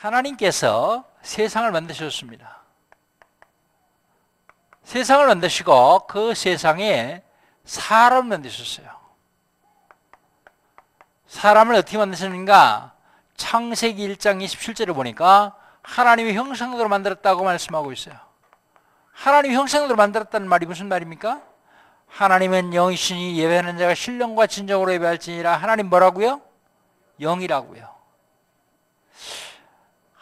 하나님께서 세상을 만드셨습니다. 세상을 만드시고 그 세상에 사람을 만드셨어요. 사람을 어떻게 만드셨는가? 창세기 1장 27절을 보니까 하나님의 형상대로 만들었다고 말씀하고 있어요. 하나님의 형상대로 만들었다는 말이 무슨 말입니까? 하나님은 영이시니 예배하는 자가 신령과 진정으로 예배할지니라 하나님 뭐라고요? 영이라고요.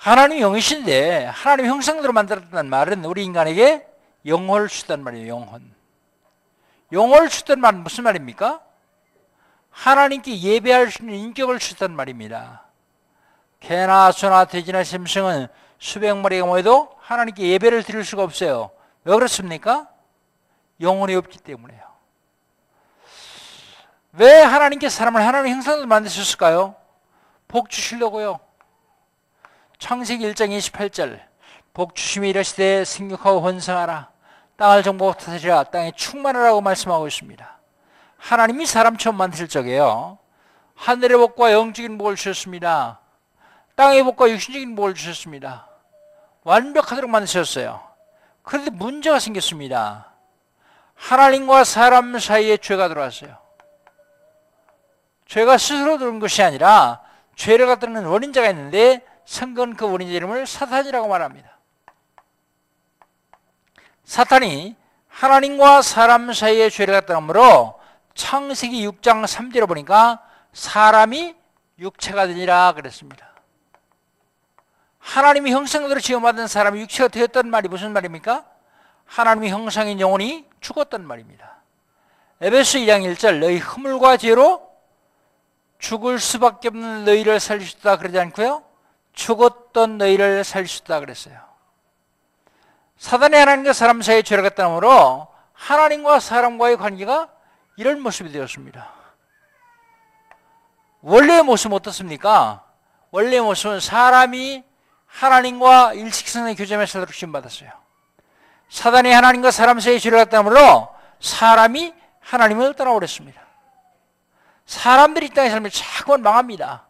하나님 영이신데 하나님 형상대로 만들었다는 말은 우리 인간에게 영혼을 주단 말이에요. 영혼. 영혼을 주단 말은 무슨 말입니까? 하나님께 예배할 수 있는 인격을 주단 말입니다. 개나 소나 돼지나 짐승은 수백 마리가 모여도 하나님께 예배를 드릴 수가 없어요. 왜 그렇습니까? 영혼이 없기 때문에요. 왜 하나님께 사람을 하나님 형상으로 만드셨을까요? 복 주시려고요. 창세기 1장 28절 복 주심이 이러시되 생육하고 번성하라 땅을 정복하고 타시라 땅에 충만하라고 말씀하고 있습니다. 하나님이 사람 처음 만드실 적에요. 하늘의 복과 영적인 복을 주셨습니다. 땅의 복과 육신적인 복을 주셨습니다. 완벽하도록 만드셨어요. 그런데 문제가 생겼습니다. 하나님과 사람 사이에 죄가 들어왔어요. 죄가 스스로 들은 것이 아니라 죄를 갖다는 원인자가 있는데 성경 그 원인자 이름을 사탄이라고 말합니다. 사탄이 하나님과 사람 사이에 죄를 갖다 놓으므로 창세기 6장 3절에 보니까 사람이 육체가 되니라 그랬습니다. 하나님의 형상대로 지어받은 사람이 육체가 되었던 말이 무슨 말입니까? 하나님의 형상인 영혼이 죽었단 말입니다. 에베소 2장 1절 너희 허물과 죄로 죽을 수밖에 없는 너희를 살리셨다 그러지 않고요. 죽었던 너희를 살리셨다 그랬어요. 사단이 하나님과 사람 사이에 죄를 갖다 놓으므로 하나님과 사람과의 관계가 이런 모습이 되었습니다. 원래의 모습은 어떻습니까? 원래의 모습은 사람이 하나님과 일식선의 교제에 살도록 지원받았어요. 사단이 하나님과 사람 사이에 죄를 갖다 놓으므로 사람이 하나님을 떠나버렸습니다. 사람들이 이 땅에 살면 자꾸 망합니다.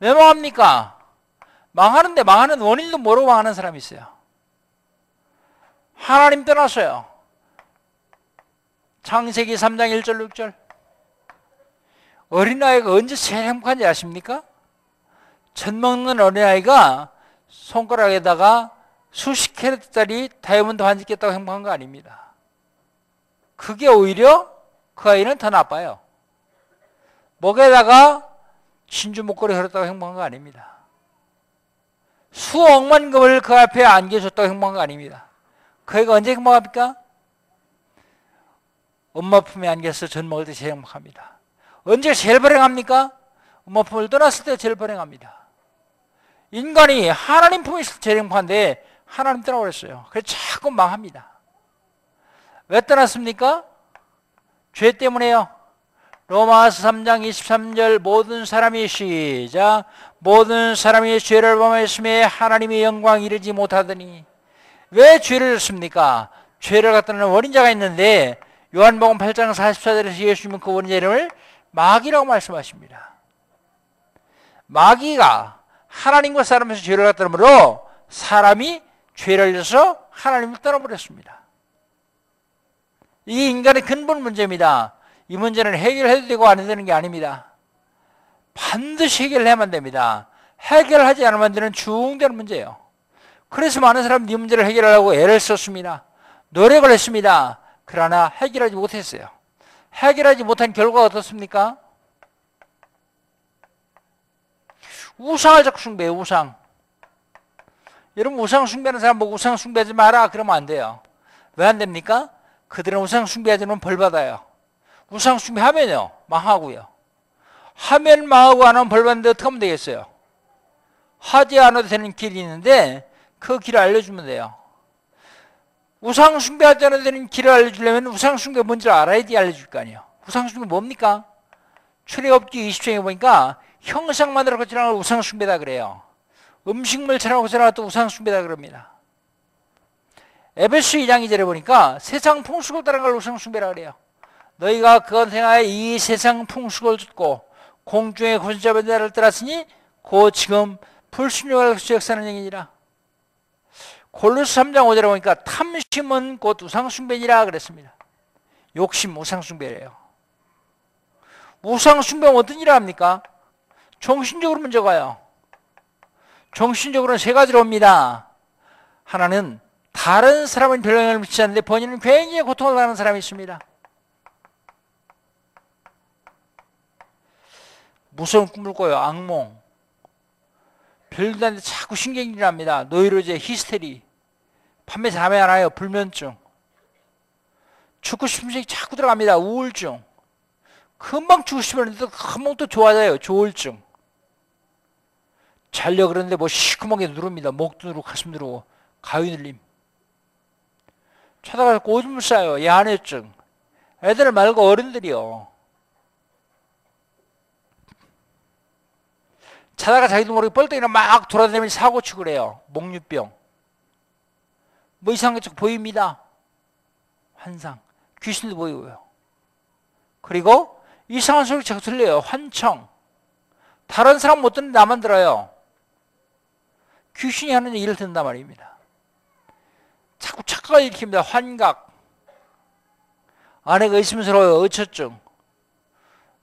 왜 망합니까? 망하는데 망하는 원인도 모르고 망하는 사람이 있어요. 하나님 떠났어요. 창세기 3장 1절 6절 어린아이가 언제 제일 행복한지 아십니까? 젖 먹는 어린아이가 손가락에다가 수십 캐럿짜리 다이아몬드 반지 꼈다고 행복한 거 아닙니다. 그게 오히려 그 아이는 더 나빠요. 목에다가 진주 목걸이 걸었다고 행복한 거 아닙니다. 수억만 금을 그 앞에 안겨줬다고 행복한 거 아닙니다. 그 애가 언제 행복합니까? 엄마 품에 안겨서 전 먹을 때 제일 행복합니다. 언제 제일 불행합니까? 엄마 품을 떠났을 때 제일 불행합니다. 인간이 하나님 품에 있을 때 제일 행복한데 하나님 떠나버렸어요. 그래서 자꾸 망합니다. 왜 떠났습니까? 죄 때문에요. 로마서 3장 23절 모든 사람이 시작 모든 사람이 죄를 범했음에 하나님의 영광 이르지 못하더니 왜 죄를 졌습니까? 죄를 갖다는 원인자가 있는데 요한복음 8장 44절에서 예수님은 그 원인자 이름을 마귀라고 말씀하십니다. 마귀가 하나님과 사람에서 죄를 갖다므로 사람이 죄를 져서 하나님을 떠나버렸습니다. 이게 인간의 근본 문제입니다. 이 문제는 해결해도 되고 안 해도 되는 게 아닙니다. 반드시 해결해야만 됩니다. 해결하지 않으면 되는 중대한 문제예요. 그래서 많은 사람이 이 문제를 해결하려고 애를 썼습니다. 노력을 했습니다. 그러나 해결하지 못했어요. 해결하지 못한 결과가 어떻습니까? 우상을 자꾸 숭배해요, 우상. 여러분, 우상 숭배하는 사람 보고 우상 숭배하지 마라. 그러면 안 돼요. 왜 안 됩니까? 그들은 우상 숭배하지 않으면 벌 받아요. 우상 숭배하면요 망하고요. 하면 망하고 안 하면 벌 받는데 어떻게 하면 되겠어요? 하지 않아도 되는 길이 있는데 그 길을 알려주면 돼요. 우상 숭배하지 않아도 되는 길을 알려주려면 우상 숭배 뭔지 알아야 지 알려줄 거 아니에요. 우상 숭배 뭡니까? 출애굽기 20장에 보니까 형상만으로 거치는 우상 숭배다 그래요. 음식물처럼 거치는 또 우상 숭배다 그럽니다. 에베소 2장 2절에 보니까 세상 풍속을 따른 걸 우상 숭배라 그래요. 너희가 그건 생하여 이 세상 풍속을 듣고 공중의 권세자의 자를 따랐으니 곧 지금 불순종할 것이 역사는 영이니라. 골로스 3장 5절에 보니까 탐심은 곧 우상숭배니라 그랬습니다. 욕심 우상숭배래요. 우상숭배는 어떤 일을 합니까? 정신적으로 먼저 가요. 정신적으로는 세 가지로 옵니다. 하나는 다른 사람은 별 영향을 미치지 않는데 본인은 굉장히 고통을 받는 사람이 있습니다. 무서운 꿈을 꿔요. 악몽. 별도 안 자꾸 신경질이 납니다. 노이로제, 히스테리. 밤에 잠이 안 와요. 불면증. 죽고 싶은 생각이 자꾸 들어갑니다. 우울증. 금방 죽고 싶었는데 금방 또 좋아져요. 조울증. 잘려 그러는데 뭐 시커멓게 누릅니다. 목도 누르고 가슴 누르고 가위 눌림. 찾아가서 오줌을 싸요. 야한해증. 애들 말고 어른들이요. 자다가 자기도 모르게 뻘떡이나 막 돌아다니면서 사고치고 그래요. 목류병. 뭐 이상한 게 보입니다. 환상. 귀신도 보이고요. 그리고 이상한 소리 자꾸 들려요. 환청. 다른 사람 못 듣는데 나만 들어요. 귀신이 하는 얘기를 듣는단 말입니다. 자꾸 착각을 일으킵니다. 환각. 아내가 의심스러워요. 의처증.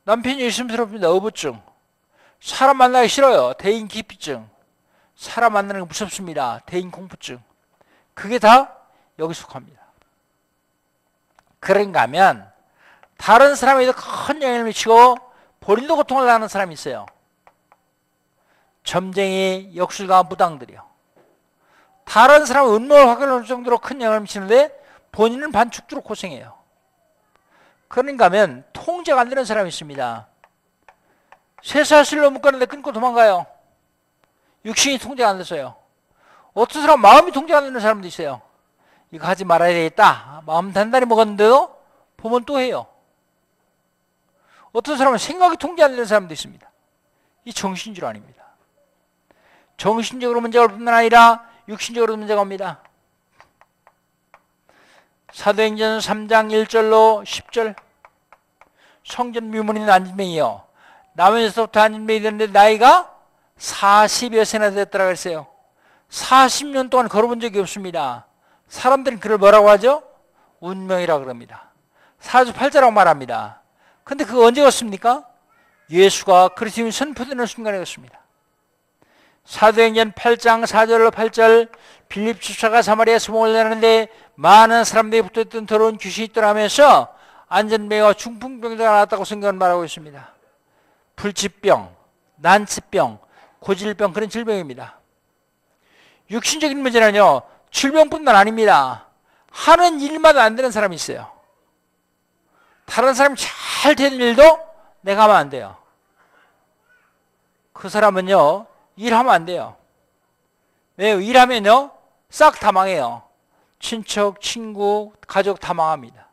남편이 의심스럽습니다. 어부증. 사람 만나기 싫어요. 대인 기피증. 사람 만나는 게 무섭습니다. 대인 공포증. 그게 다 여기 속합니다. 그런가 하면 다른 사람에게 큰 영향을 미치고 본인도 고통을 당하는 사람이 있어요. 점쟁이, 역술가, 무당들이요. 다른 사람은 음모를 확인할 정도로 큰 영향을 미치는데 본인은 반죽주로 고생해요. 그런가 하면 통제가 안 되는 사람이 있습니다. 쇠사슬로 묶었는데 끊고 도망가요. 육신이 통제가 안 됐어요. 어떤 사람 마음이 통제가 안 되는 사람도 있어요. 이거 하지 말아야 되겠다. 마음 단단히 먹었는데도 보면 또 해요. 어떤 사람은 생각이 통제 안 되는 사람도 있습니다. 이 정신질환입니다. 정신적으로 문제가 올 뿐만 아니라 육신적으로 문제가 옵니다. 사도행전 3장 1절로 10절 성전 미문인 안진뱅이요. 남에서부터 안진뱅이 됐는데 나이가 40여 세나 됐더라 그랬어요. 40년 동안 걸어본 적이 없습니다. 사람들은 그를 뭐라고 하죠? 운명이라 그럽니다. 48자라고 말합니다. 근데 그거 언제 였습니까? 예수가 그리스도인 선포되는 순간에 였습니다. 사도행전 8장 4절로 8절 빌립 주차가 사마리아 소목을 내는데 많은 사람들이 붙어있던 더러운 귀신이 있더라면서 안전병과 중풍병자가 나왔다고 성경은 말하고 있습니다. 불치병, 난치병, 고질병 그런 질병입니다. 육신적인 문제는요 질병뿐만 아닙니다. 하는 일마다 안 되는 사람이 있어요. 다른 사람이 잘 되는 일도 내가 하면 안 돼요. 그 사람은요 일하면 안 돼요. 왜요? 일하면요 싹 다 망해요. 친척, 친구, 가족 다 망합니다.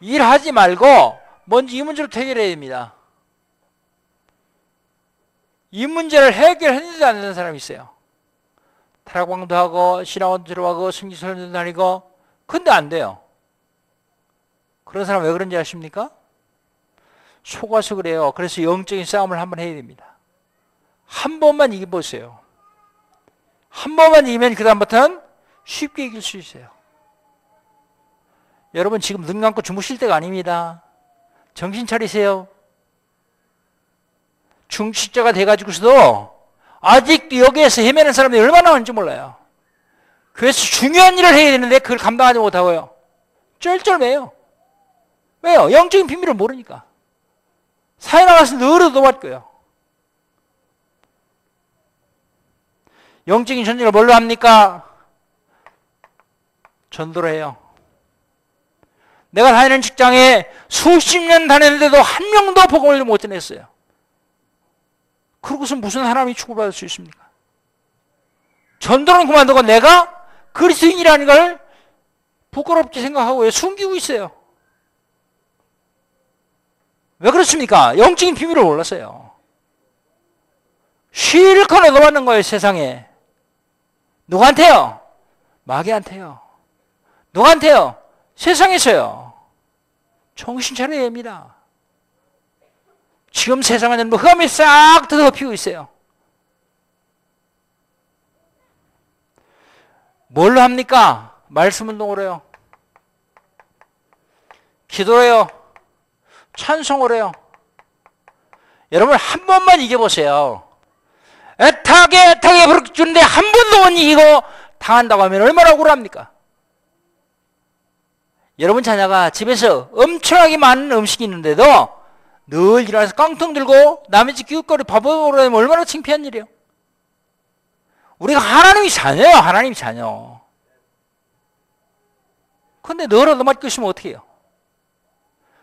일하지 말고 먼저 이 문제를 해결해야 됩니다. 이 문제를 안 되는 사람이 있어요. 타락방도 하고 신학원 들어가고 승기설도 다니고 근데 안 돼요. 그런 사람 왜 그런지 아십니까? 속아서 그래요. 그래서 영적인 싸움을 한번 해야 됩니다. 한 번만 이겨보세요. 한 번만 이기면 그 다음부터는 쉽게 이길 수 있어요. 여러분 지금 눈 감고 주무실 때가 아닙니다. 정신 차리세요. 중식자가 돼가지고서도 아직도 여기에서 헤매는 사람들이 얼마나 많은지 몰라요. 그래서 중요한 일을 해야 되는데 그걸 감당하지 못하고요. 쩔쩔매요. 왜요? 영적인 비밀을 모르니까. 사회 나가서 늘 얻어맞고요. 영적인 전쟁을 뭘로 합니까? 전도를 해요. 내가 다니는 직장에 수십 년 다녔는데도 한 명도 복음을 못 전했어요. 그러고서 무슨 하나님이 축복받을 수 있습니까? 전도는 그만두고 내가 그리스도인이라는 걸 부끄럽게 생각하고 숨기고 있어요. 왜 그렇습니까? 영적인 비밀을 몰랐어요. 실컷 얻어맞는 거예요, 세상에. 누구한테요? 마귀한테요. 누구한테요? 세상에서요. 정신 차려야 됩니다. 지금 세상에는 뭐 흑암이 싹 들어덮이고 있어요. 뭘로 합니까? 말씀 운동으로 요 기도로 요 찬송으로 요 여러분 한 번만 이겨보세요. 애타게 애타게 부르주는데 한 번도 못 이기고 당한다고 하면 얼마나 억울합니까? 여러분 자녀가 집에서 엄청나게 많은 음식이 있는데도 늘 일어나서 깡통 들고 남의 집 기웃거리 밥 먹으러 다니면 얼마나 창피한 일이에요. 우리가 하나님이 자녀예요. 하나님이 자녀. 근데 늘 얻어맞고 있으면 어떻게 해요?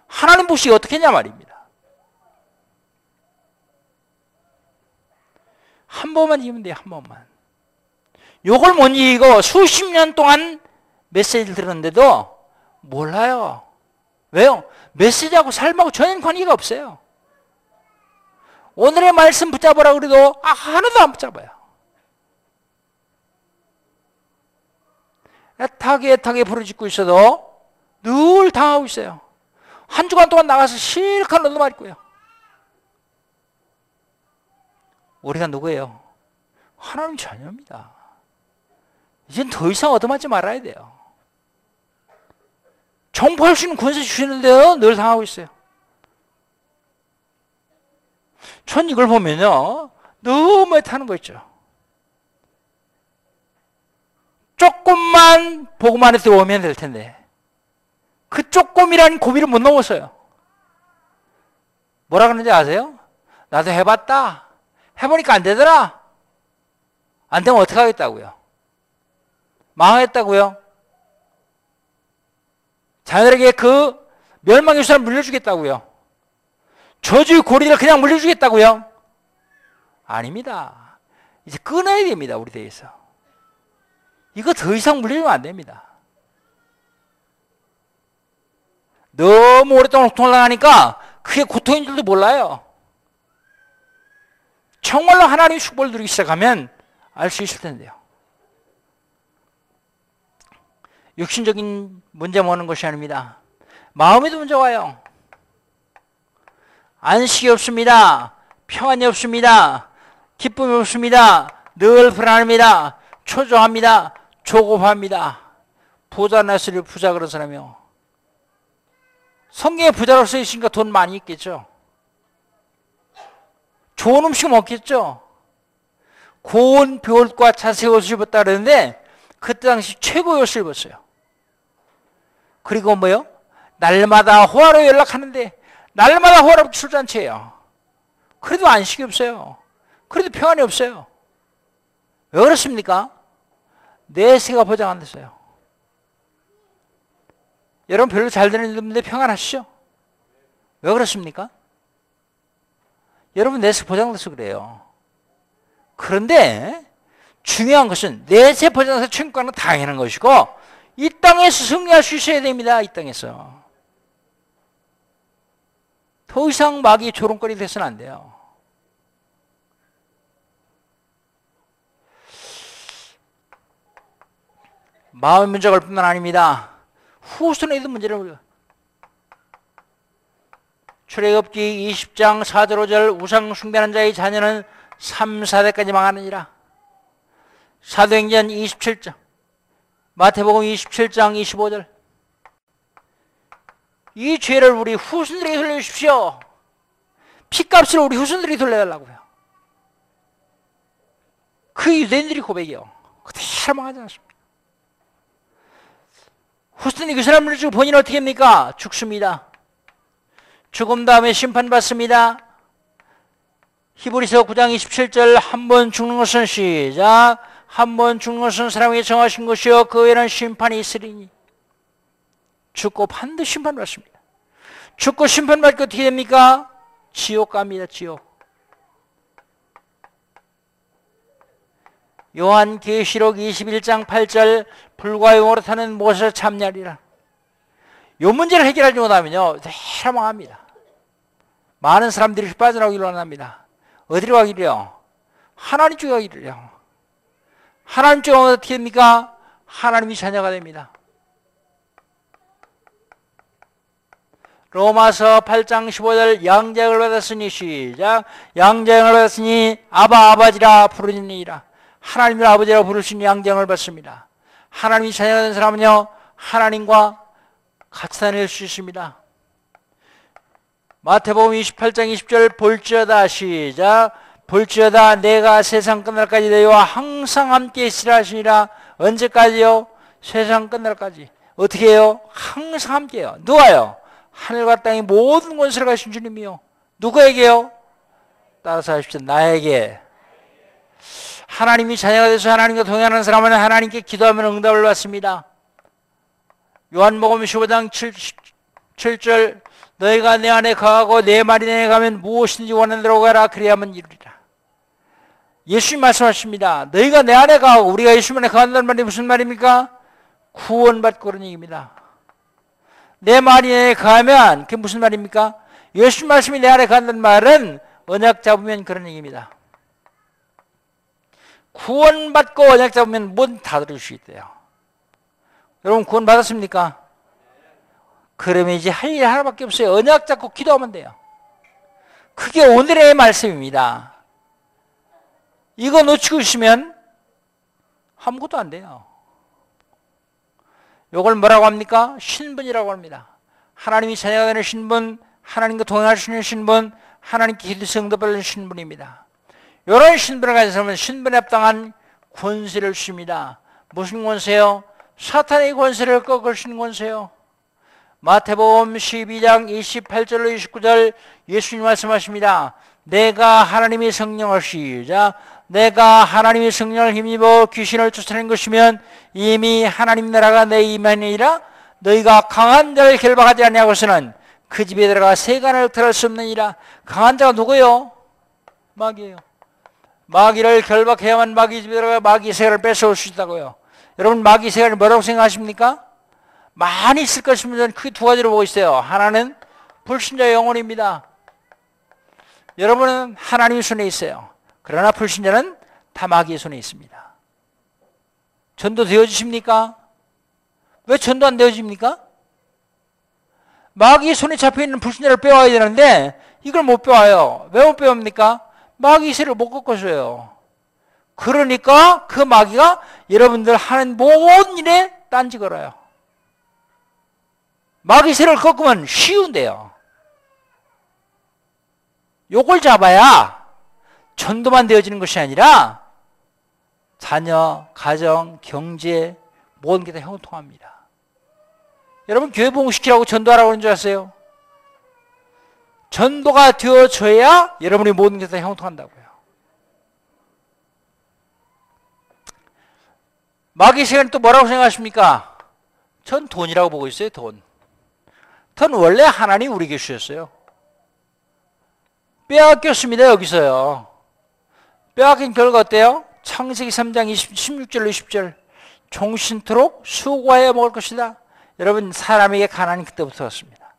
하나님 보시 어떻게 했냐 말입니다. 한 번만 이기면 돼요. 한 번만. 요걸 못 이기고 수십 년 동안 메시지를 들었는데도 몰라요. 왜요? 메시지하고 삶하고 전혀 관계가 없어요. 오늘의 말씀 붙잡으라 그래도 아, 하나도 안 붙잡아요. 애타게 애타게 부르짖고 있어도 늘 당하고 있어요. 한 주간 동안 나가서 실컷 얻어맞 고요. 우리가 누구예요? 하나님 자녀입니다. 이젠 더 이상 얻어맞지 말아야 돼요. 정포할 수 있는 권세 주시는데요. 늘 당하고 있어요. 전 이걸 보면요. 너무 애타는 거 있죠. 조금만 보고만 해 들어오면 될 텐데. 그 조금이라는 고비를 못 넘었어요. 뭐라 그러는지 아세요? 나도 해봤다. 해보니까 안 되더라. 안 되면 어떻게 하겠다고요? 망하겠다고요? 자녀들에게 그 멸망의 수를 물려주겠다고요? 저주의 고리를 그냥 물려주겠다고요? 아닙니다. 이제 끊어야 됩니다. 우리 대에서. 이거 더 이상 물려주면 안 됩니다. 너무 오랫동안 고통을 당하니까 그게 고통인 줄도 몰라요. 정말로 하나님의 축복을 누리기 시작하면 알 수 있을 텐데요. 육신적인 문제 모는 것이 아닙니다. 마음에도 문제가 와요. 안식이 없습니다. 평안이 없습니다. 기쁨이 없습니다. 늘 불안합니다. 초조합니다. 조급합니다. 부자 나스를 부자 그런 사람이요. 성경에 부자로 써 있으니까 돈 많이 있겠죠. 좋은 음식 먹겠죠. 고운 벼옷과 자세 옷을 입었다 그러는데 그때 당시 최고의 옷을 입었어요. 그리고 뭐요? 날마다 호화로 연락하는데 날마다 호화로 출잔치예요. 그래도 안식이 없어요. 그래도 평안이 없어요. 왜 그렇습니까? 내세가 보장 안 됐어요. 여러분 별로 잘 되는 일인데 평안하시죠? 왜 그렇습니까? 여러분 내세 보장돼서 그래요. 그런데 중요한 것은 내세 보장돼서 천국가는 당연한 것이고 이 땅에서 승리할 수 있어야 됩니다. 이 땅에서. 더 이상 마귀 조롱거리 돼서는 안 돼요. 마음 문제가 뿐만 아닙니다. 후손에도 문제를 출애굽기 20장 4절 5절 우상 숭배하는 자의 자녀는 3, 4대까지 망하느니라. 사도행전 27장 마태복음 27장 25절 이 죄를 우리 후손들에게 돌려주십시오. 피값을 우리 후손들이 돌려달라고요. 그 유대인들이 고백이요. 그대로 망하지 않습니다. 후손이 그 사람을 주고 본인 어떻게 합니까? 죽습니다. 죽음 다음에 심판받습니다. 히브리서 9장 27절 한 번 죽는 것은 시작 한 번 죽는 것은 사람에게 정하신 것이요 그 외에는 심판이 있으리니 죽고 반드시 심판받습니다. 죽고 심판받고 어떻게 됩니까? 지옥 갑니다. 지옥. 요한 계시록 21장 8절 불과 용으로 타는 모세 참냐리라. 요 문제를 해결하지 못하면요 해망합니다. 많은 사람들이 빠져나오기로 원합니다. 어디로 가기로요? 하나님 쪽에 가기로요. 하나님 쪽에 어떻게 됩니까? 하나님이 자녀가 됩니다. 로마서 8장 15절 양자을 받았으니 시작 양자을 받았으니 아바 아바지라 부르니라 하나님을 아버지라 부르시니 양장을 받습니다. 하나님이 자녀가 된 사람은요, 하나님과 같이 다닐 수 있습니다. 마태복음 28장 20절 볼지어다 시작 볼지어다 내가 세상 끝날까지 너희와 항상 함께 있으라 하시니라 언제까지요? 세상 끝날까지 어떻게 해요? 항상 함께요 누가요? 하늘과 땅의 모든 권세를 가신 주님이요 누구에게요? 따라서 하십시오 나에게 하나님이 자녀가 돼서 하나님과 동행하는 사람은 하나님께 기도하면 응답을 받습니다 요한복음 15장 7, 7절 너희가 내 안에 거하고 내 말이 내에 가면 무엇인지 원하는 대로 가라 이루리라 예수님 말씀하십니다 너희가 내 안에 거하고 우리가 예수님 안에 거한다는 말이 무슨 말입니까? 구원받고 그런 얘기입니다 내 말이 내에 거하면 그게 무슨 말입니까? 예수님 말씀이 내 안에 거한다는 말은 언약 잡으면 그런 얘기입니다 구원받고 언약 잡으면 뭐든 다 들을 수 있대요 여러분 구원 받았습니까? 그러면 이제 할 일 하나밖에 없어요. 언약 잡고 기도하면 돼요. 그게 오늘의 말씀입니다. 이거 놓치고 있으면 아무것도 안 돼요. 이걸 뭐라고 합니까? 신분이라고 합니다. 하나님이 되는 신분, 하나님과 동행하시는 신분, 하나님께 기도성도 받는 신분입니다. 이런 신분을 가진 사람은 신분에 합당한 권세를 주십니다. 무슨 권세요? 사탄의 권세를 꺾을 수 있는 권세요. 마태복음 12장 28절로 29절 예수님 말씀하십니다. 내가 하나님의 성령을 시작 내가 하나님의 성령을 힘입어 귀신을 쫓아낸 것이면 이미 하나님 나라가 내 임하니라 너희가 강한 자를 결박하지 아니하고서는 그 집에 들어가 세간을 들을 수 없느니라 강한 자가 누구요? 마귀예요 마귀를 결박해야만 마귀 집에 들어가 마귀 세간을 뺏어올 수 있다고요 여러분 마귀 세간이 뭐라고 생각하십니까? 많이 있을 것입니다. 크게 두 가지로 보고 있어요. 하나는 불신자의 영혼입니다. 여러분은 하나님의 손에 있어요. 그러나 불신자는 다 마귀의 손에 있습니다. 전도 되어지십니까? 왜 전도 안 되어집니까? 마귀의 손에 잡혀있는 불신자를 빼와야 되는데 이걸 못 빼와요. 왜 못 빼옵니까? 마귀 세를 못 꺾어줘요. 그러니까 그 마귀가 여러분들 하는 모든 일에 딴지 걸어요. 마귀새를 꺾으면 쉬운데요. 요걸 잡아야 전도만 되어지는 것이 아니라 자녀, 가정, 경제 모든 게 다 형통합니다. 여러분 교회 봉시키라고 전도하라고 그런 줄 아세요? 전도가 되어져야 여러분이 모든 게 다 형통한다고요. 마귀 시간 또 뭐라고 생각하십니까? 전 돈이라고 보고 있어요, 돈. 돈 원래 하나님 우리에게 주셨어요. 빼앗겼습니다, 여기서요. 빼앗긴 결과 어때요? 창세기 3장 20, 16절로 20절. 종신토록 수고하여 먹을 것이다. 여러분, 사람에게 가난이 그때부터 왔습니다.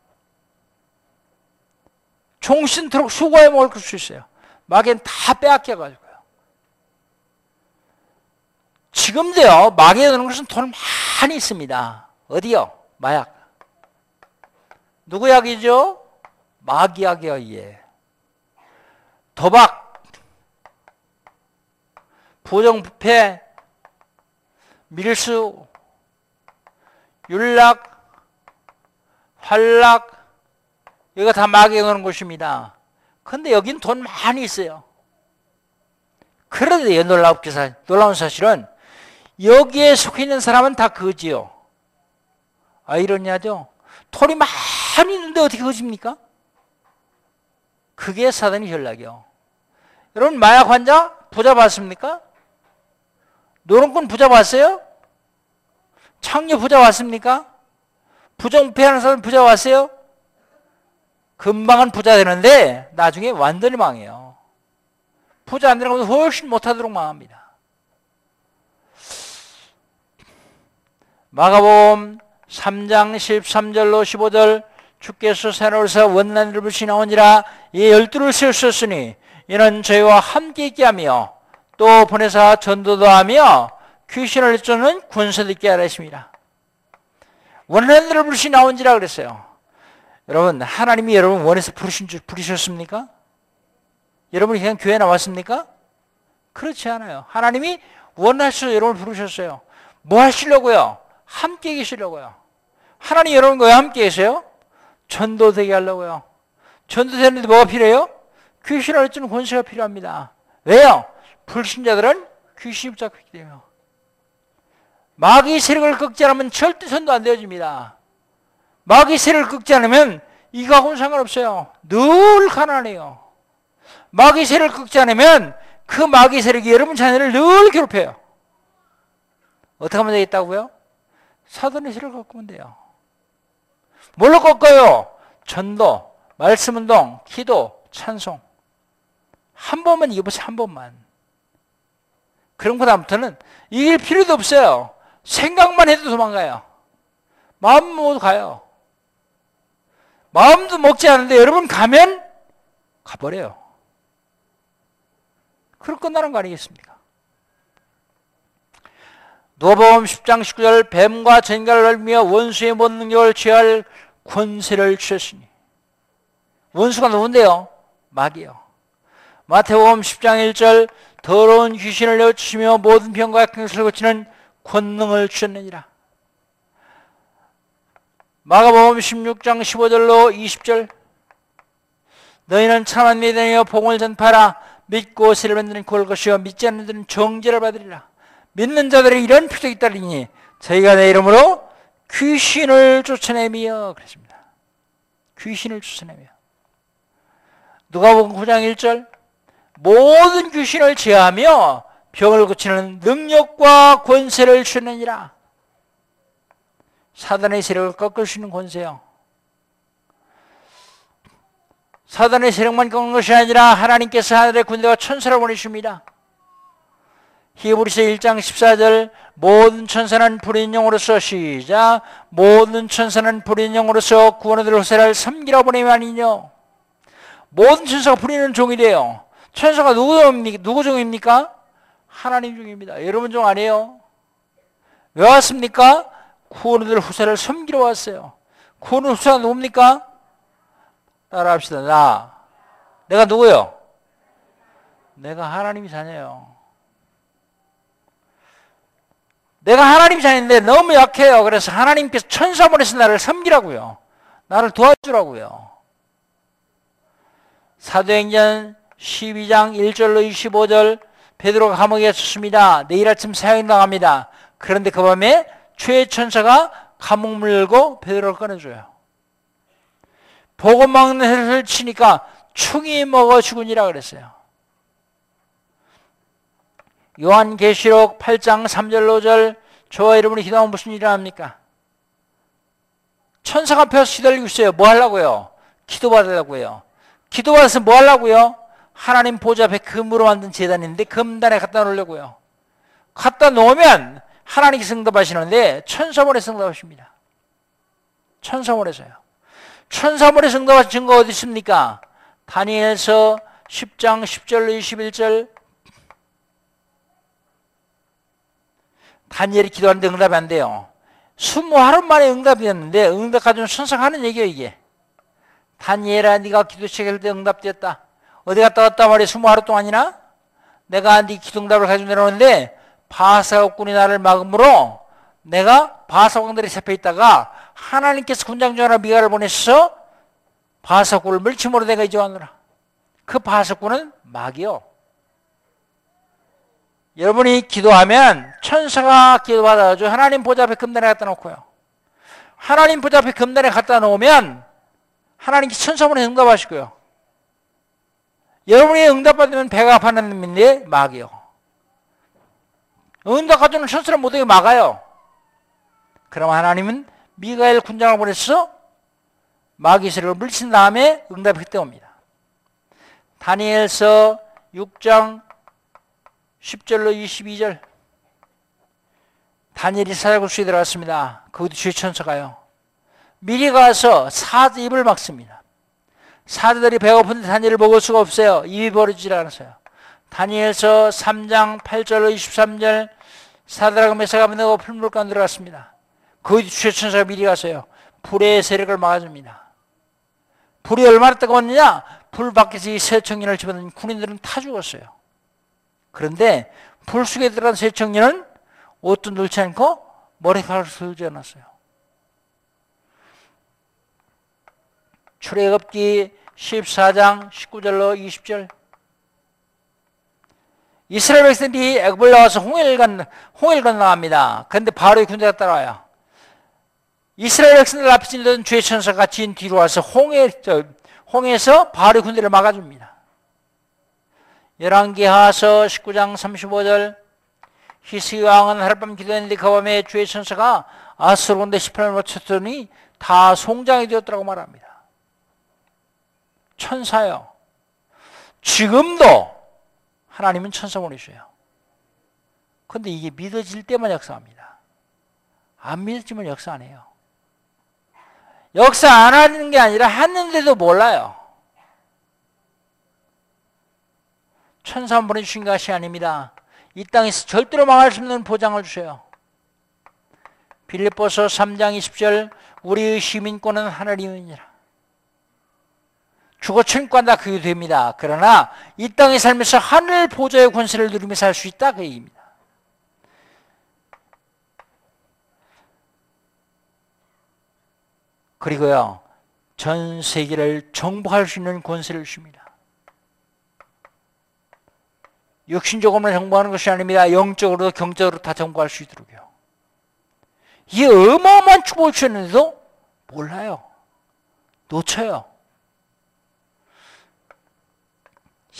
종신토록 수고하여 먹을 것이 있어요. 마귀는 다 빼앗겨가지고요. 지금도요, 마귀에 드는 것은 돈 많이 있습니다. 어디요? 마약. 누구 약이죠? 마귀약이요, 예. 도박, 부정부패, 밀수, 윤락, 활락, 이거 다 오는 곳입니다. 근데 여긴 돈 많이 있어요. 그런데 놀라운, 놀라운 사실은 여기에 속해 있는 사람은 다 거지요. 아이러니하죠? 털이 많이 있는데 어떻게 거짓입니까? 그게 사단의 전략이요. 여러분 마약 환자 부자 봤습니까? 노름꾼 부자 봤어요? 창녀 부자 왔습니까? 부정부패하는 사람 부자 왔어요? 금방은 부자 되는데 나중에 완전히 망해요. 부자 안 되는 것도 훨씬 못하도록 망합니다. 마가복음 3장 13절로 15절 주께서 새로워서 원난을 부시나오니라 이 열두를 세우셨으니 이는 저희와 함께 있게 하며 또 보내사 전도도 하며 귀신을 쫓는 군사도 있게 했습니다. 원하는 부르시 나온지라 그랬어요. 여러분 하나님이 여러분 원해서 부르신 줄 부르셨습니까? 여러분이 그냥 교회 나왔습니까? 그렇지 않아요. 하나님이 원하셔서 여러분을 부르셨어요. 뭐 하시려고요? 함께 계시려고요. 하나님 여러분과 왜 함께 계세요? 전도되게 하려고요. 전도되는데 뭐가 필요해요? 귀신을 쫓는 권세가 필요합니다. 왜요? 불신자들은 귀신이 붙잡히기 때문에 마귀 세력을 꺾지 않으면 절대 전도 안 되어집니다. 마귀 세력을 꺾지 않으면 이거하고는 상관없어요. 늘 가난해요. 마귀 세력을 꺾지 않으면 그 마귀 세력이 여러분 자녀를 늘 괴롭혀요. 어떻게 하면 되겠다고요? 사돈의 세력을 꺾으면 돼요. 뭘로 꺾어요? 전도, 말씀 운동, 기도, 찬송. 한 번만 이겨보세요, 한 번만. 그런 거 다음부터는 이길 필요도 없어요. 생각만 해도 도망가요. 마음 모두 가요. 마음도 먹지 않는데 여러분 가면 가버려요. 그럼 끝나는 거 아니겠습니까? 노보음 10장 19절 뱀과 전갈을 날며 원수의 못 능력을 취할 권세를 주셨으니 원수가 누군데요? 마귀요. 마태복음 10장 1절 더러운 귀신을 내어주시며 모든 병과 것을 고치는 권능을 주셨느니라. 마가복음 16장 15절로 20절 너희는 참한 믿으며 복을 전파라 믿고 세를 만드는 그걸 것이요 믿지 않는 자는 정죄를 받으리라. 믿는 자들이 이런 표적이 따르니 저희가 내 이름으로 귀신을 쫓아내며 그랬습니다. 귀신을 쫓아내며 누가복음 9장 1절 모든 귀신을 제하며 병을 고치는 능력과 권세를 주느니라. 사단의 세력을 꺾을 수 있는 권세요. 사단의 세력만 꺾는 것이 아니라 하나님께서 하늘의 군대와 천사를 보내십니다. 히브리서 1장 14절 모든 천사는 불인 영으로서 시작 모든 천사는 불인 영으로서 구원을 호세를 섬기라 보내면 아니뇨 모든 천사가 불리는 종이 돼요 천사가 누구? 누구 종입니까? 하나님 종입니다 여러분 종 아니에요 왜 왔습니까? 구원을 후세를 섬기러 왔어요 구원의 후세가 누굽니까? 따라합시다 나 내가 누구요? 내가 하나님이 자녀요 내가 하나님 자녀인데 너무 약해요. 그래서 하나님께서 천사 보내서 나를 섬기라고요. 나를 도와주라고요. 사도행전 12장 1절로 25절 베드로가 감옥에 갇혔습니다. 내일 아침 사형 당합니다. 그런데 그 밤에 최 천사가 감옥문을 열고 베드로를 꺼내줘요. 복음 먹는 해를 치니까 충이 먹어 죽으니라 그랬어요. 요한 계시록 8장 3절 5절 저와 여러분이 기도하면 무슨 일을 합니까? 천사가 앞에서 시달리고 있어요. 뭐 하려고요? 기도받으려고요. 기도받아서 뭐 하려고요? 하나님 보좌 앞에 금으로 만든 재단인데 금단에 갖다 놓으려고요. 갖다 놓으면 하나님께 응답하시는데 천사물에 응답하십니다. 천사물에서요. 천사물에 응답하신 증거 어디 있습니까? 다니엘서 10장 10절로 21절 다니엘이 기도하는데 응답이 안 돼요. 스무 하루 만에 응답이 됐는데 응답 가지고 천상하는 얘기예요 이게. 다니엘아 네가 기도 시작할 때 응답되었다. 어디 갔다 왔다 말이야 스무 하루 동안이나? 내가 네 기도 응답을 가지고 내려오는데 바사국군이 나를 막음으로 내가 바사국들이 잡혀 있다가 하나님께서 군장 전하 미가를 보내셔서 바사국을 물침으로 내가 이제하노라. 그 바사국은 마귀요. 여러분이 기도하면 천사가 기도받아가지고 하나님 보좌 앞에 금단에 갖다 놓고요. 하나님 보좌 앞에 금단에 갖다 놓으면 하나님께 천사문에 응답하시고요. 여러분이 응답받으면 배가 아파하는 놈인데 막이요. 응답 가지고는 천사를 못하게 막아요. 그럼 하나님은 미가엘 군장을 보내서 마귀세를 물친 다음에 응답이 그때 옵니다. 다니엘서 6장 10절로 22절 다니엘이 사자굴수에 들어갔습니다. 거기도 주의 천사가요. 미리 가서 사자 입을 막습니다. 사자들이 배고픈데 다니엘을 먹을 수가 없어요. 입이 벌어지질 않았어요. 다니엘서 3장 8절로 23절 사드라가 메사가 면하고 풀물 가운데 들어갔습니다. 거기도 주의 천사가 미리 가서요. 불의 세력을 막아줍니다. 불이 얼마나 뜨거웠느냐? 불 밖에서 이 세 청년을 집어넣은 군인들은 타 죽었어요. 그런데 불 속에 들어간 새 청년은 옷도 넣지 않고 머리카락을 설지 않았어요. 출애굽기 14장 19절로 20절 이스라엘 백성들이 애굽을 나와서 홍해를 건 홍해를 건너갑니다. 그런데 바로의 군대가 따라와요. 이스라엘 백성들 앞에 질던 죄 천사가 진 뒤로 와서 홍해 저 홍해에서 바로의 군대를 막아줍니다. 열왕기하서 19장 35절 히스기 왕은 하룻밤 기도했는데 그 밤에 주의 천사가 아스로 군대 18을 맞췄더니 다 송장이 되었다고 말합니다. 천사요. 지금도 하나님은 천사 보내셔요. 근데 이게 믿어질 때만 역사합니다. 안 믿어지면 역사 안 해요. 역사 안 하는 게 아니라 했는데도 몰라요. 천사 보내주신 것이 아닙니다. 이 땅에서 절대로 망할 수 없는 보장을 주세요. 빌립보서 3장 20절 우리의 시민권은 하늘이니라. 죽어 천국간다 그게 됩니다. 그러나 이 땅에 살면서 하늘 보좌의 권세를 누리며 살 수 있다 그 얘기입니다. 그리고요 전 세계를 정복할 수 있는 권세를 주십니다. 육신적으로만 정복하는 것이 아닙니다. 영적으로도 경적으로 다 정복할 수 있도록요. 이 어마어마한 축복을 주셨는데도 몰라요. 놓쳐요.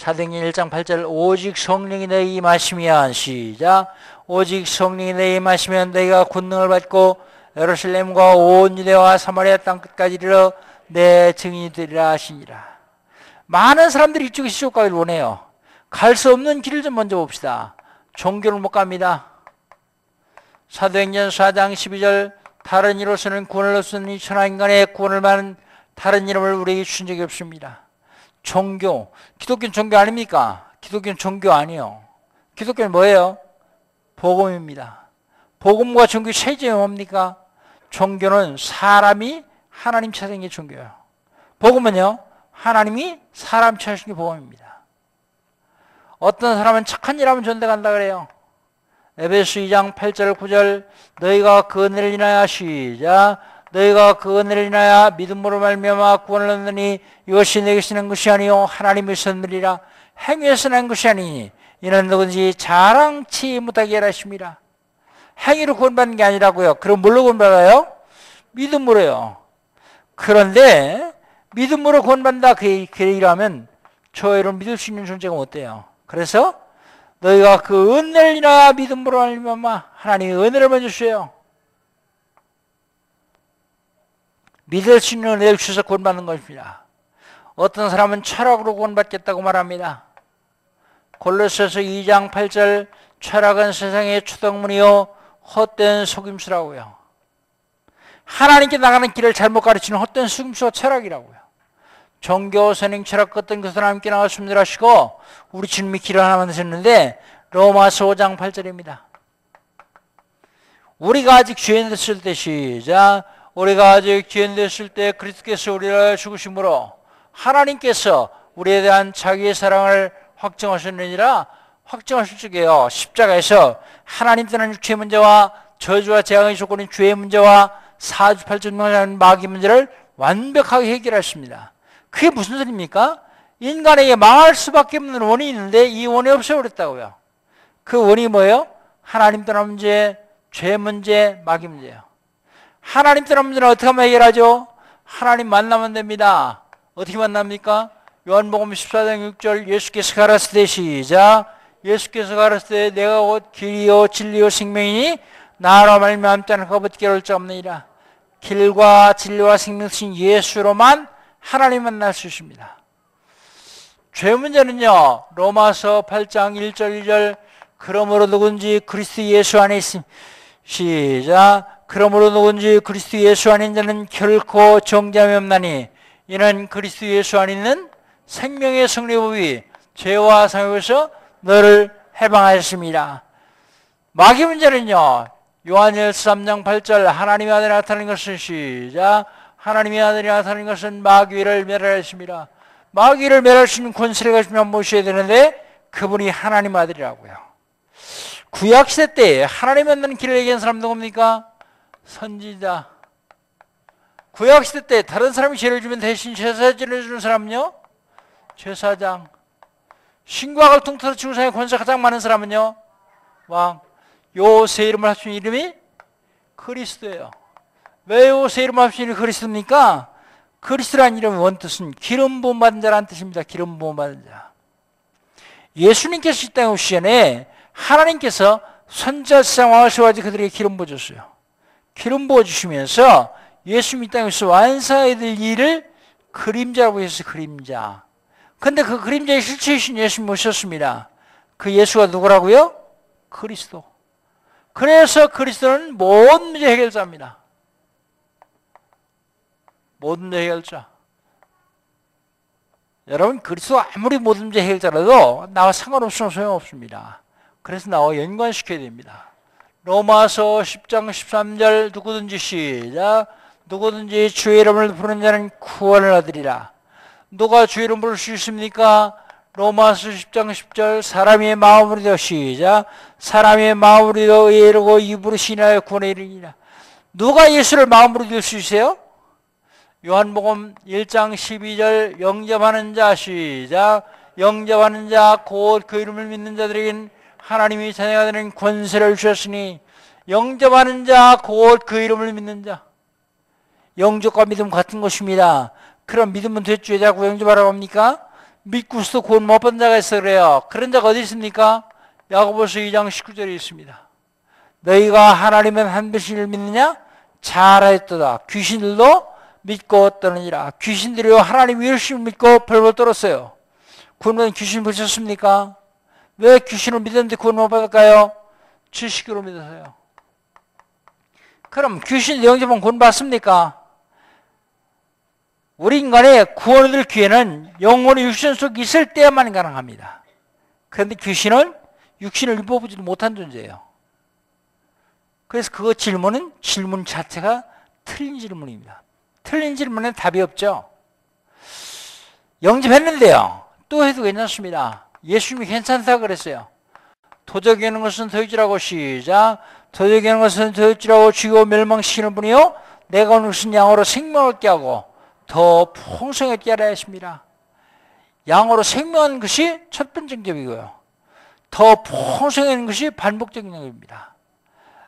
사도행전 1장 8절 오직 성령이 너희 임하시면 시작. 오직 성령이 너희 임하시면 너희가 권능을 받고 예루살렘과 온 유대와 사마리아 땅 끝까지 이르러 내 증인이 되리라 하시니라. 많은 사람들이 이쪽에 시족 가기를 원해요. 갈 수 없는 길을 좀 먼저 봅시다. 종교를 못 갑니다. 사도행전 4장 12절 다른 이로서는 구원을 얻으니 천하 인간의 구원을 받는 다른 이름을 우리에게 주신 적이 없습니다 종교. 기독교는 종교 아닙니까? 기독교는 종교 아니에요. 기독교는 뭐예요? 복음입니다. 복음과 종교 차이점이 뭡니까? 종교는 사람이 하나님 찾은 게 종교예요. 복음은요, 하나님이 사람 찾으신 게 복음입니다. 어떤 사람은 착한 일 하면 전대 간다 그래요. 에베소 2장 8절 9절 너희가 그 은혜를 인하여 시작 너희가 그 은혜를 인하여 믿음으로 말미암아 구원을 얻느니 이것이 내게서 난 것이 아니요 하나님의 선물이라 행위에서 난 것이 아니니 이는 누구든지 자랑치 못하게 하십니다. 행위로 구원받는 게 아니라고요. 그럼 뭘로 구원받아요? 믿음으로요. 그런데 믿음으로 구원받는다 그, 그 얘기라면 저희를 믿을 수 있는 존재가 못 돼요. 그래서 너희가 그 은혜를 인하여 믿음으로 말미암아 하나님의 은혜를 먼저 주세요. 믿을 수 있는 은혜를 주셔서 구원받는 것입니다. 어떤 사람은 철학으로 구원받겠다고 말합니다. 골로새서 2장 8절 철학은 세상의 초등문이요 헛된 속임수라고요. 하나님께 나가는 길을 잘못 가르치는 헛된 속임수가 철학이라고요. 종교, 선행, 철학 같은 것은 하나님께 나와 순들하시고 우리 주님이 길을 하나 만드셨는데 로마서 5장 8절입니다. 우리가 아직 죄인 됐을 때 시작 우리가 아직 죄인 됐을 때 그리스도께서 우리를 죽으심으로 하나님께서 우리에 대한 자기의 사랑을 확정하셨느니라 확정하실 적에요. 십자가에서 하나님 떠난 육체의 문제와 저주와 재앙의 조건인 죄의 문제와 사주팔절명하는 마귀 문제를 완벽하게 해결하십니다. 그게 무슨 소리입니까? 인간에게 망할 수밖에 없는 원인이 있는데 이 원인이 없어버렸다고요. 그 원인이 뭐예요? 하나님 떠난 문제, 죄 문제, 마귀 문제예요. 하나님 문제는 어떻게 하면 해결하죠? 하나님 만나면 됩니다. 어떻게 만납니까? 요한복음 14장 6절 예수께서 가라스 때 시작 예수께서 가라스 때 내가 곧 길이요 진리요 생명이니 나로 말미암 자는 거부게 올자 없느니라 길과 진리와 생명이신 예수로만 하나님 만날 수 있습니다. 죄 문제는요. 로마서 8장 1절 2절 그러므로 누군지 그리스도 예수 안에 있음 시작 그러므로 누군지 그리스도 예수 있는 자는 결코 정죄함이 없나니 이는 그리스도 예수 안에 있는 생명의 성리법이 죄와 상에서 너를 해방하였습니다. 마귀 문제는요. 요한일서 3장 8절 하나님의 아들이 나타나는 것은 시작 하나님의 아들이 나타나는 것은 마귀를 멸하였습니다. 마귀를 멸할 수 있는 권세를 가지면 모셔야 되는데 그분이 하나님 아들이라고요. 구약시대 때 하나님 만나는 길을 얘기한 사람 누굽니까? 선지자. 구약시대 때 다른 사람이 죄를 주면 대신 제사 지내주는 사람은요? 제사장. 신과 학을 통틀어 지구 상의 권세 가장 많은 사람은요? 왕. 요세 이름을 합친 이름이 그리스도예요. 왜요세 이름을 합친 이름이 그리스도입니까? 그리스도라는 이름의 원뜻은 기름 부음 받은 자라는 뜻입니다. 기름 부음 받은 자. 예수님께서 이 땅에 오시 전에 하나님께서 선자상 왕을 세워가지고 그들에게 기름 부어줬어요. 기름 부어주시면서 예수님 이 땅에서 완사해야 될 일을 그림자라고 해서 그림자. 근데 그 그림자의 실체이신 예수님 오셨습니다. 그 예수가 누구라고요? 그리스도. 그래서 그리스도는 모든 문제 해결자입니다. 모든 문제 해결자. 여러분 그리스도 아무리 모든 문제 해결자라도 나와 상관없으면 소용없습니다. 그래서 나와 연관시켜야 됩니다. 로마서 10장 13절 누구든지 시작 누구든지 주의 이름을 부르는 자는 구원을 얻으리라. 누가 주의 이름 부를 수 있습니까? 로마서 10장 10절 사람의 마음으로 되 시작 사람의 마음으로 이르고 입으로 신하여 구원에 이르리라. 누가 예수를 마음으로 될수 있어요? 요한복음 1장 12절 영접하는 자 시작 영접하는 자 곧 그 이름을 믿는 자들에겐 하나님이 자녀가 되는 권세를 주셨으니 영접하는 자 곧 그 이름을 믿는 자 영접과 믿음 같은 것입니다 그럼 믿으면 됐죠 왜 자꾸 영접하라고 합니까? 믿고서도 구원 못 받은 자가 있어 그래요 그런 자가 어디 있습니까? 야고보서 2장 19절에 있습니다 너희가 하나님은 한 분씩을 믿느냐? 잘하였도다 귀신들도 믿고 떠느니라. 귀신들이요 하나님 열심히 믿고 벌벌 떨었어요. 구원은 귀신 보셨습니까? 왜 귀신을 믿었는데 구원 못 받을까요? 지식으로 믿어서요. 그럼 귀신 영접은 구원 받습니까? 우리 인간의 구원을 기회는 영혼의 육신 속에 있을 때야만 가능합니다. 그런데 귀신은 육신을 입어보지도 못한 존재예요. 그래서 그 질문은 질문 자체가 틀린 질문입니다. 틀린 질문에 답이 없죠. 영접했는데요. 또 해도 괜찮습니다. 예수님이 괜찮다 그랬어요. 도적이 하는 것은 도적이라고 시작. 도적이 하는 것은 도적이라고 죽이고 멸망시키는 분이요. 내가 오는 것은 양으로 생명을 얻게 하고 더 풍성하게 하라 했습니다. 양으로 생명하는 것이 첫 번째 영접이고요. 더 풍성한 것이 반복적인 영접입니다.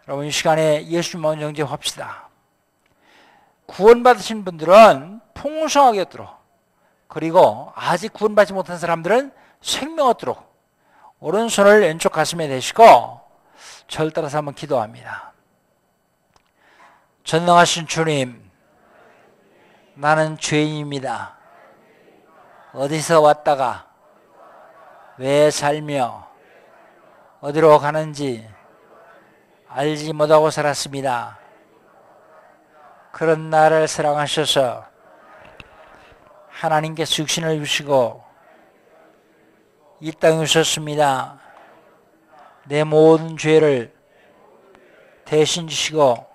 여러분 이 시간에 예수님만 영접합시다. 구원받으신 분들은 풍성하게 얻도록 그리고 아직 구원받지 못한 사람들은 생명 얻도록 오른손을 왼쪽 가슴에 대시고 절 따라서 한번 기도합니다. 전능하신 주님, 나는 죄인입니다. 어디서 왔다가 왜 살며 어디로 가는지 알지 못하고 살았습니다. 그런 나를 사랑하셔서 하나님께서 육신을 주시고 이 땅에 오셨습니다. 내 모든 죄를 대신 지시고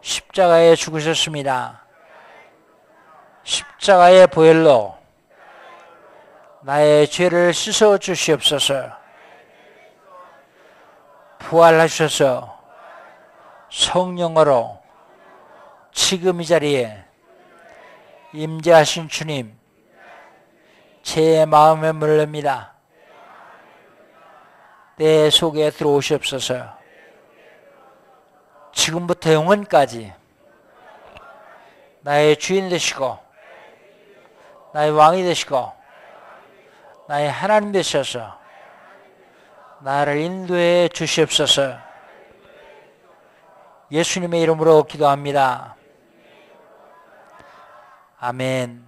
십자가에 죽으셨습니다. 십자가의 보혈로 나의 죄를 씻어 주시옵소서. 부활하셔서 성령으로 지금 이 자리에 임재하신 주님, 제 마음에 물릅니다. 내 속에 들어오시옵소서. 지금부터 영원까지 나의 주인 되시고, 나의 왕이 되시고, 나의 하나님 되셔서 나를 인도해 주시옵소서. 예수님의 이름으로 기도합니다. 아멘.